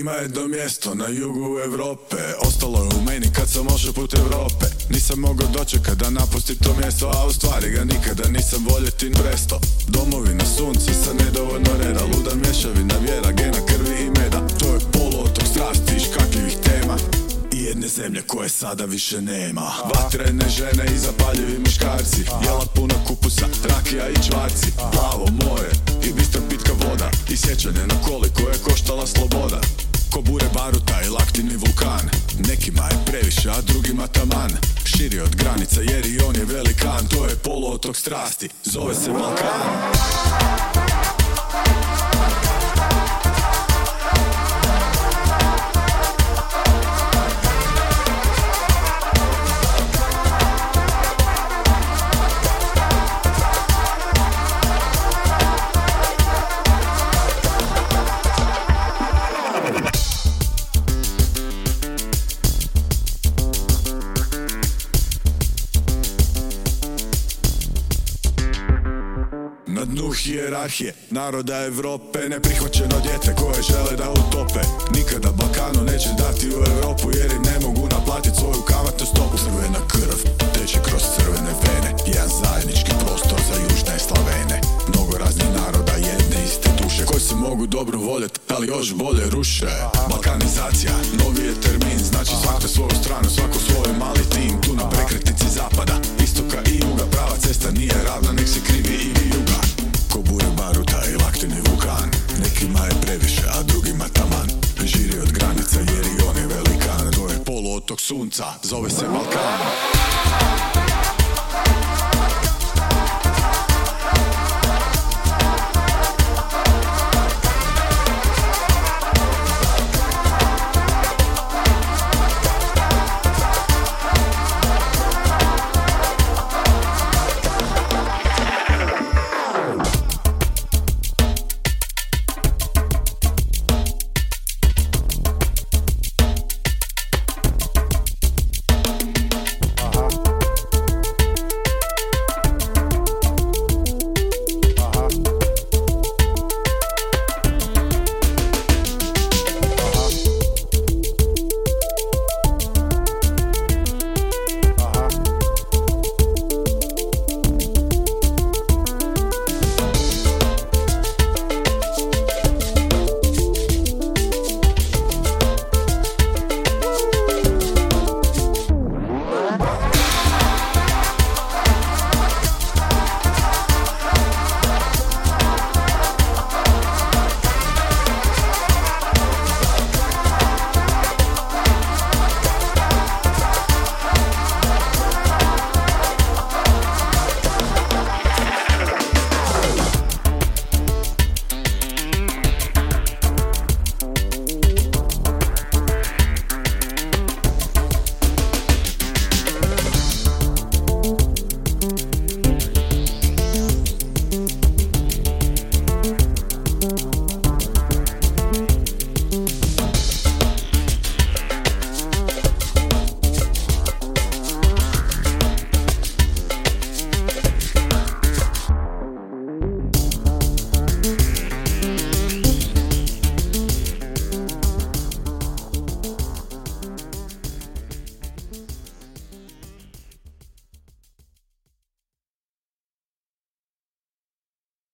Ima jedno mjesto na jugu Europe. Ostalo je u meni kad sam ošao put Europe. Nisam mogao dočekat da napustim to mjesto A u stvari ga nikada nisam voljetin presto. Domovi na sunce sa nedovoljno reda. Luda mješavina vjera, gena krvi i meda. To je poluotok strasti i škakljivih tema. I jedne zemlje koje sada više nema. Vatrene žene i zapaljivi muškarci. Jela puna kupusa, rakija i čvarci. Plavo more i bistra pitka voda. I sjećanje na koliko je koštala sloboda Ko bure baruta i laktini vulkan. Nekima je previše, a drugima taman. Širi od granica jer i on je velikan. To je poluotok strasti, zove se Balkan Na dnu hijerarhije naroda Evrope Neprihvaćeno djete koje žele da utope. Nikada Balkanu neće dati u Europu Jer im ne mogu naplatit svoju kamatnu stopu. Crvena krv teče kroz crvene vene Jedan zajednički prostor za južne Slavene. Mnogo raznih naroda jedne iste duše Koji se mogu dobro voljet, ali još bolje ruše. Balkanizacija, novi je termin Znači svako svoju stranu, svako svoj mali tim. Tu na prekretnici zapada, istoka i juga Prava cesta nije ravna, sunca, zove se Balkan.